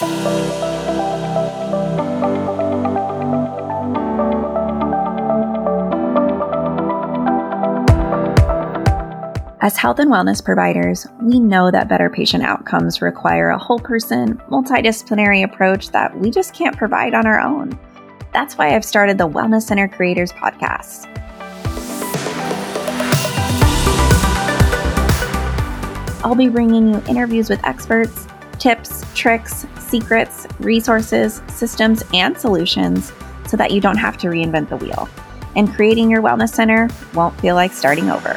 As health and wellness providers, we know that better patient outcomes require a whole person, multidisciplinary approach that we just can't provide on our own. That's why I've started the Wellness Center Creators Podcast. I'll be bringing you interviews with experts, tips, tricks, secrets, resources, systems, and solutions so that you don't have to reinvent the wheel. And creating your wellness center won't feel like starting over.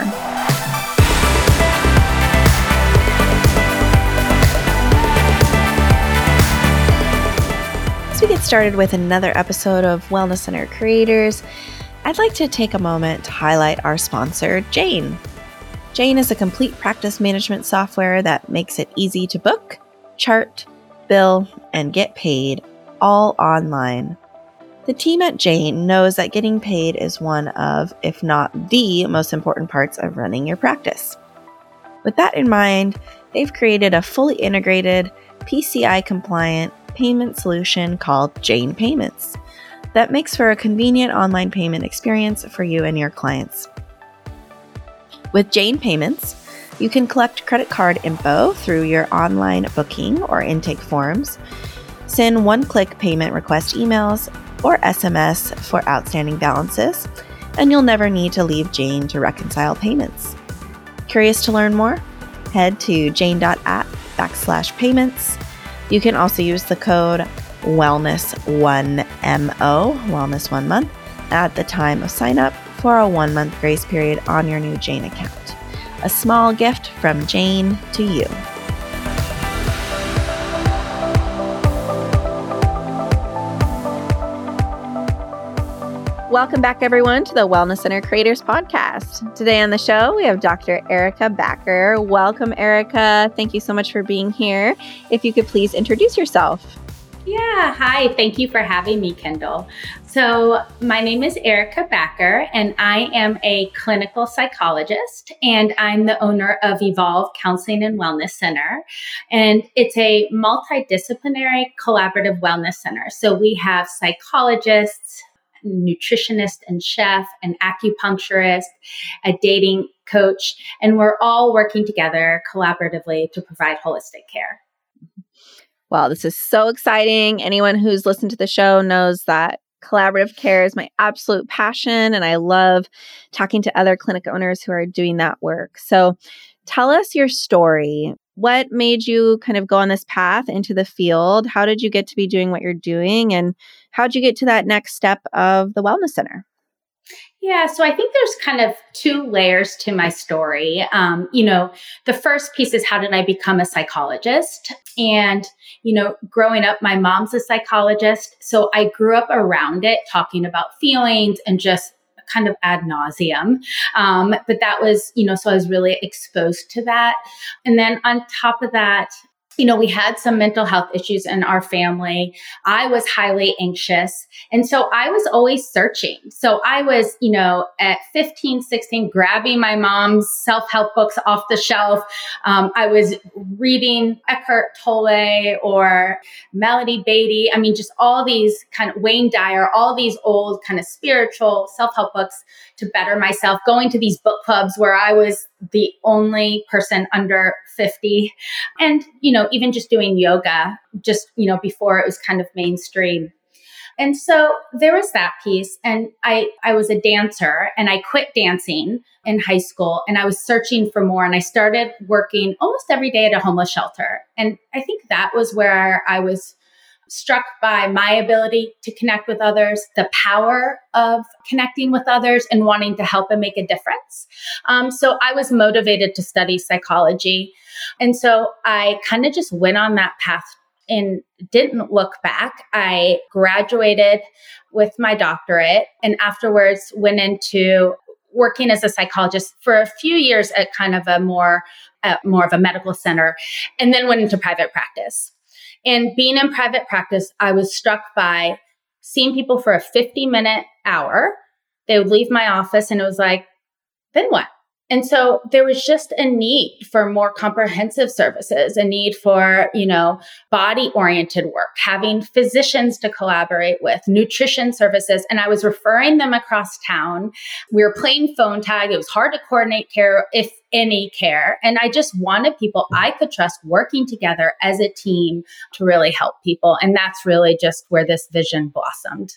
As we get started with another episode of Wellness Center Creators, I'd like to take a moment to highlight our sponsor, Jane. Jane is a complete practice management software that makes it easy to book, chart, bill, and get paid all online. The team at Jane knows that getting paid is one of, if not the most important parts of running your practice. With that in mind, they've created a fully integrated, PCI compliant payment solution called Jane Payments that makes for a convenient online payment experience for you and your clients. With Jane Payments, you can collect credit card info through your online booking or intake forms, send one click payment request emails or SMS for outstanding balances, and you'll never need to leave Jane to reconcile payments. Curious to learn more? Head to jane.app backslash payments you can also use the code wellness1mo, wellness one month, at the time of sign up for a one month grace period on your new Jane account. A small gift from Jane to you. Welcome back, everyone, to the Wellness Center Creators Podcast. Today on the show, we have Dr. Erica Bacher. Welcome, Erica. Thank you so much for being here. If you could please introduce yourself. Yeah, hi. Thank you for having me, Kendall. So, my name is Erica Bacher, and I am a clinical psychologist, and I'm the owner of Evolve Counseling and Wellness Center. And it's a multidisciplinary collaborative wellness center. So, we have psychologists, nutritionist and chef, an acupuncturist, a dating coach, and we're all working together collaboratively to provide holistic care. Wow, this is so exciting. Anyone who's listened to the show knows that collaborative care is my absolute passion, and I love talking to other clinic owners who are doing that work. So, tell us your story. What made you kind of go on this path into the field? How did you get to be doing what you're doing? And how'd you get to that next step of the Wellness Center? Yeah, so I think there's kind of two layers to my story. Um, you know, the first piece is how did I become a psychologist? And, you know, growing up, my mom's a psychologist. So I grew up around it, talking about feelings and just kind of ad nauseum. Um, but that was, you know, so I was really exposed to that. And then on top of that, you know, we had some mental health issues in our family. I was highly anxious. And so I was always searching. So I was, you know, at 15, 16, grabbing my mom's self help books off the shelf. Um, I was reading Eckhart Tolle or Melody Beattie. I mean, just all these kind of Wayne Dyer, all these old kind of spiritual self help books to better myself, going to these book clubs where I was the only person under 50. And, you know, even just doing yoga, just, you know, before it was kind of mainstream. And so there was that piece. And I, I was a dancer and I quit dancing in high school and I was searching for more. And I started working almost every day at a homeless shelter. And I think that was where I was struck by my ability to connect with others, the power of connecting with others and wanting to help and make a difference. Um, so I was motivated to study psychology. And so I kind of just went on that path and didn't look back. I graduated with my doctorate and afterwards went into working as a psychologist for a few years at kind of a more uh, more of a medical center and then went into private practice. And being in private practice, I was struck by seeing people for a 50 minute hour. They would leave my office and it was like, then what? And so there was just a need for more comprehensive services, a need for, you know, body oriented work, having physicians to collaborate with, nutrition services. And I was referring them across town. We were playing phone tag. It was hard to coordinate care, if any care. And I just wanted people I could trust working together as a team to really help people. And that's really just where this vision blossomed.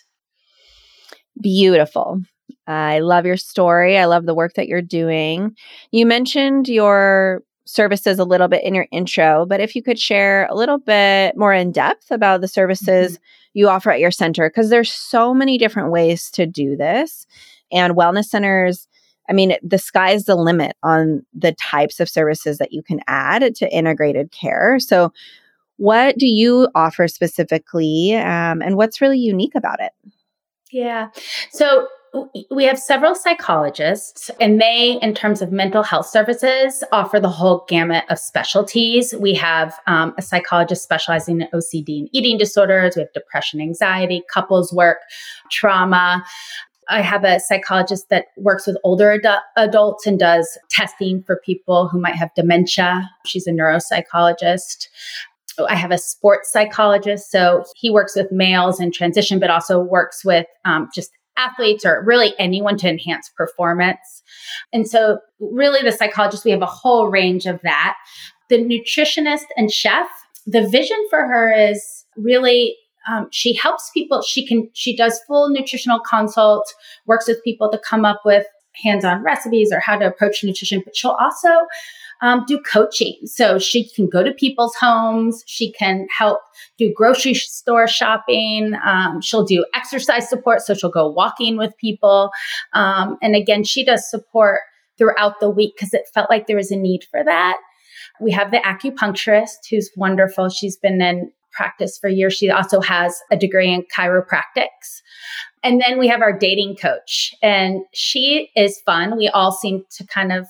Beautiful. I love your story. I love the work that you're doing. You mentioned your services a little bit in your intro, but if you could share a little bit more in depth about the services mm-hmm. you offer at your center, because there's so many different ways to do this. And wellness centers, I mean, the sky's the limit on the types of services that you can add to integrated care. So, what do you offer specifically, um, and what's really unique about it? Yeah. So we have several psychologists, and they, in terms of mental health services, offer the whole gamut of specialties. We have um, a psychologist specializing in OCD and eating disorders. We have depression, anxiety, couples work, trauma. I have a psychologist that works with older adu- adults and does testing for people who might have dementia. She's a neuropsychologist. I have a sports psychologist. So he works with males in transition, but also works with um, just athletes or really anyone to enhance performance. And so, really, the psychologist, we have a whole range of that. The nutritionist and chef, the vision for her is really um, she helps people she can she does full nutritional consult works with people to come up with hands-on recipes or how to approach nutrition but she'll also um, do coaching. So she can go to people's homes. She can help do grocery store shopping. Um, she'll do exercise support. So she'll go walking with people. Um, and again, she does support throughout the week because it felt like there was a need for that. We have the acupuncturist who's wonderful. She's been in practice for years. She also has a degree in chiropractics. And then we have our dating coach, and she is fun. We all seem to kind of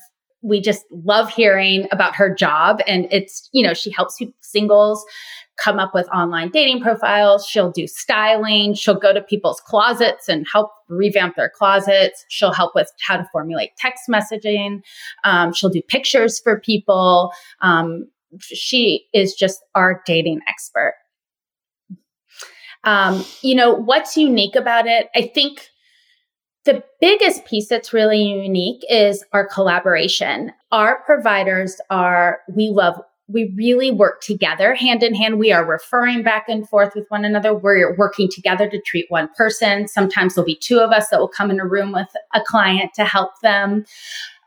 we just love hearing about her job. And it's, you know, she helps people, singles come up with online dating profiles. She'll do styling. She'll go to people's closets and help revamp their closets. She'll help with how to formulate text messaging. Um, she'll do pictures for people. Um, she is just our dating expert. Um, you know, what's unique about it? I think the biggest piece that's really unique is our collaboration. Our providers are, we love, we really work together hand in hand. We are referring back and forth with one another. We're working together to treat one person. Sometimes there'll be two of us that will come in a room with a client to help them.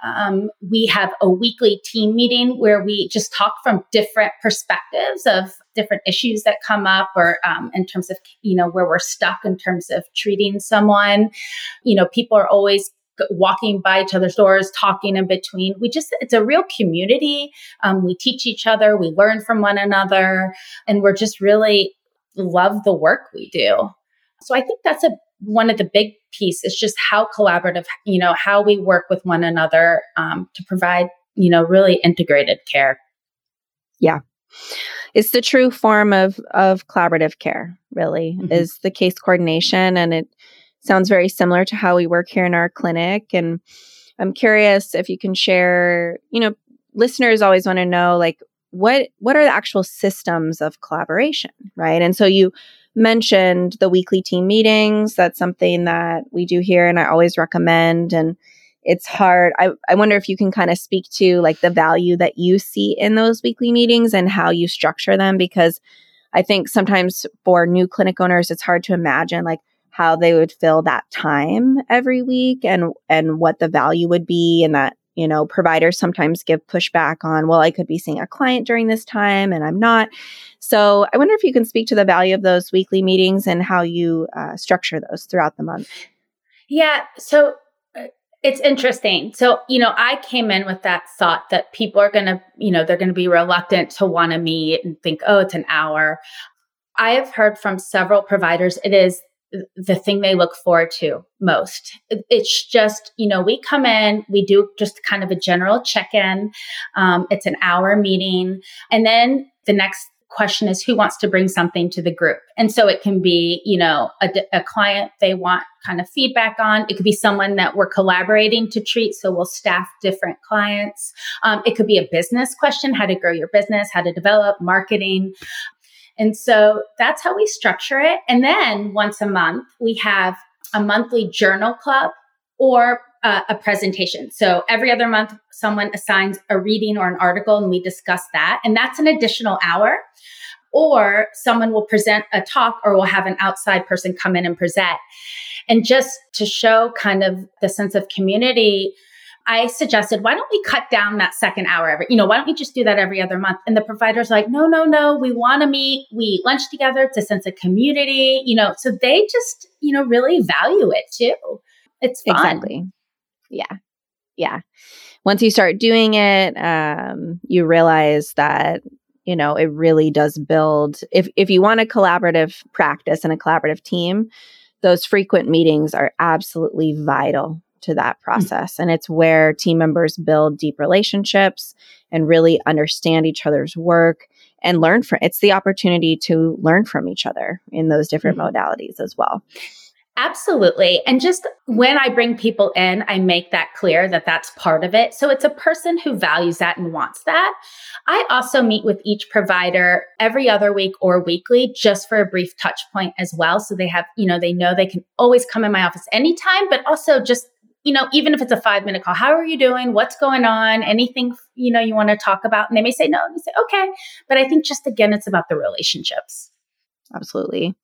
Um, we have a weekly team meeting where we just talk from different perspectives of different issues that come up or um, in terms of you know where we're stuck in terms of treating someone. You know people are always walking by each other's doors talking in between. We just it's a real community. Um, we teach each other we learn from one another and we're just really love the work we do. So i think that's a one of the big piece It's just how collaborative, you know, how we work with one another um, to provide, you know, really integrated care. Yeah. It's the true form of of collaborative care, really, mm-hmm. is the case coordination. And it sounds very similar to how we work here in our clinic. And I'm curious if you can share, you know, listeners always want to know like what what are the actual systems of collaboration, right? And so you mentioned the weekly team meetings. That's something that we do here and I always recommend. And it's hard. I, I wonder if you can kind of speak to like the value that you see in those weekly meetings and how you structure them because I think sometimes for new clinic owners, it's hard to imagine like how they would fill that time every week and and what the value would be and that you know, providers sometimes give pushback on, well, I could be seeing a client during this time and I'm not. So I wonder if you can speak to the value of those weekly meetings and how you uh, structure those throughout the month. Yeah. So uh, it's interesting. So, you know, I came in with that thought that people are going to, you know, they're going to be reluctant to want to meet and think, oh, it's an hour. I have heard from several providers, it is the thing they look forward to most. It's just, you know, we come in, we do just kind of a general check in. Um, it's an hour meeting. And then the next question is who wants to bring something to the group. And so it can be, you know, a, a, client they want kind of feedback on. It could be someone that we're collaborating to treat. So we'll staff different clients. Um, it could be a business question, how to grow your business, how to develop marketing. And so that's how we structure it. And then once a month, we have a monthly journal club or uh, a presentation. So every other month, someone assigns a reading or an article and we discuss that. And that's an additional hour. Or someone will present a talk or we'll have an outside person come in and present. And just to show kind of the sense of community, I suggested, why don't we cut down that second hour every, you know, why don't we just do that every other month? And the provider's like, no, no, no, we want to meet, we eat lunch together. It's a sense of community, you know, so they just, you know, really value it too. It's fun. Exactly. Yeah. Yeah. Once you start doing it, um, you realize that you know it really does build if if you want a collaborative practice and a collaborative team those frequent meetings are absolutely vital to that mm. process mm-hmm. and it's where team members build deep relationships and really understand each other's work and learn from it's the opportunity to learn from each other in those different mm-hmm. modalities as well Absolutely. And just when I bring people in, I make that clear that that's part of it. So it's a person who values that and wants that. I also meet with each provider every other week or weekly just for a brief touch point as well. So they have, you know, they know they can always come in my office anytime, but also just you know, even if it's a five minute call, how are you doing? What's going on? Anything, you know, you want to talk about? And they may say no, and you say, okay. But I think just again, it's about the relationships. Absolutely.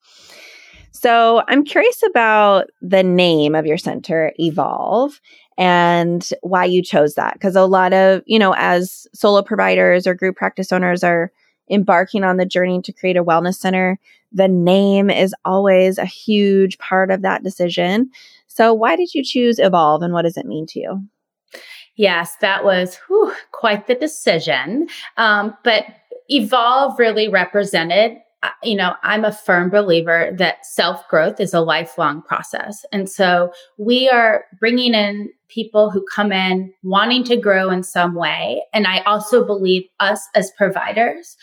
So I'm curious about the name of your center, Evolve, and why you chose that. Because a lot of, you know, as solo providers or group practice owners are embarking on the journey to create a wellness center, the name is always a huge part of that decision. So why did you choose Evolve and what does it mean to you? Yes, that was whew, quite the decision. Um, but Evolve really represented you know, I'm a firm believer that self growth is a lifelong process. And so we are bringing in people who come in wanting to grow in some way. And I also believe us as providers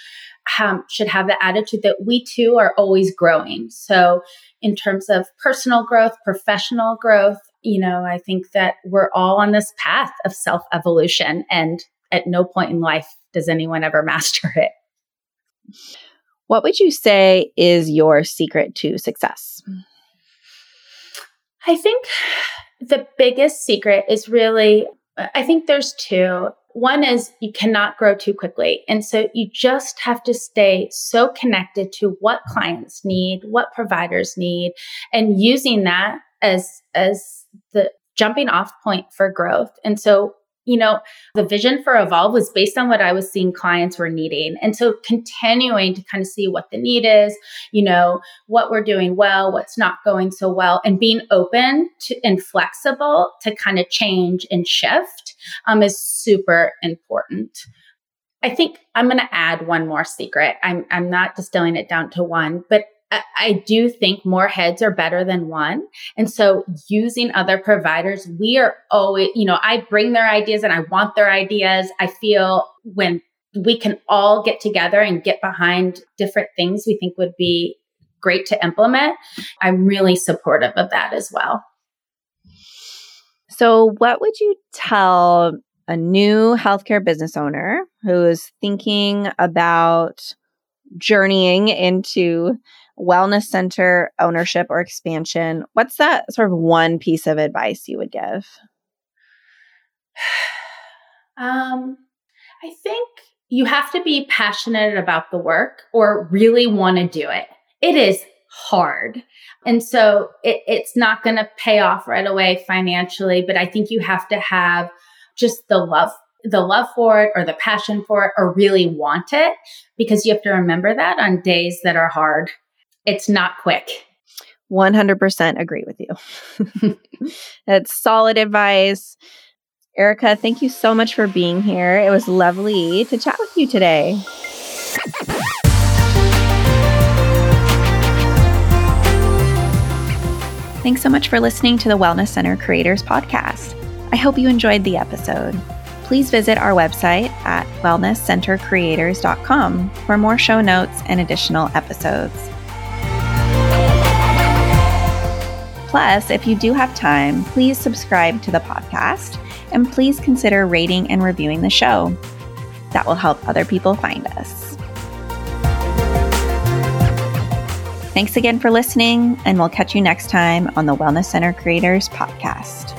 um, should have the attitude that we too are always growing. So, in terms of personal growth, professional growth, you know, I think that we're all on this path of self evolution. And at no point in life does anyone ever master it. What would you say is your secret to success? I think the biggest secret is really, I think there's two. One is you cannot grow too quickly. And so you just have to stay so connected to what clients need, what providers need, and using that as, as the jumping off point for growth. And so you know, the vision for Evolve was based on what I was seeing clients were needing. And so continuing to kind of see what the need is, you know, what we're doing well, what's not going so well, and being open to and flexible to kind of change and shift um, is super important. I think I'm going to add one more secret. I'm, I'm not distilling it down to one, but I do think more heads are better than one. And so using other providers, we are always, you know, I bring their ideas and I want their ideas. I feel when we can all get together and get behind different things we think would be great to implement, I'm really supportive of that as well. So, what would you tell a new healthcare business owner who is thinking about journeying into wellness center ownership or expansion, what's that sort of one piece of advice you would give? Um, I think you have to be passionate about the work or really want to do it. It is hard. And so it, it's not going to pay off right away financially, but I think you have to have just the love the love for it or the passion for it or really want it because you have to remember that on days that are hard it's not quick. 100% agree with you. That's solid advice. Erica, thank you so much for being here. It was lovely to chat with you today. Thanks so much for listening to the Wellness Center Creators Podcast. I hope you enjoyed the episode please visit our website at wellnesscentercreators.com for more show notes and additional episodes. Plus, if you do have time, please subscribe to the podcast and please consider rating and reviewing the show. That will help other people find us. Thanks again for listening, and we'll catch you next time on the Wellness Center Creators Podcast.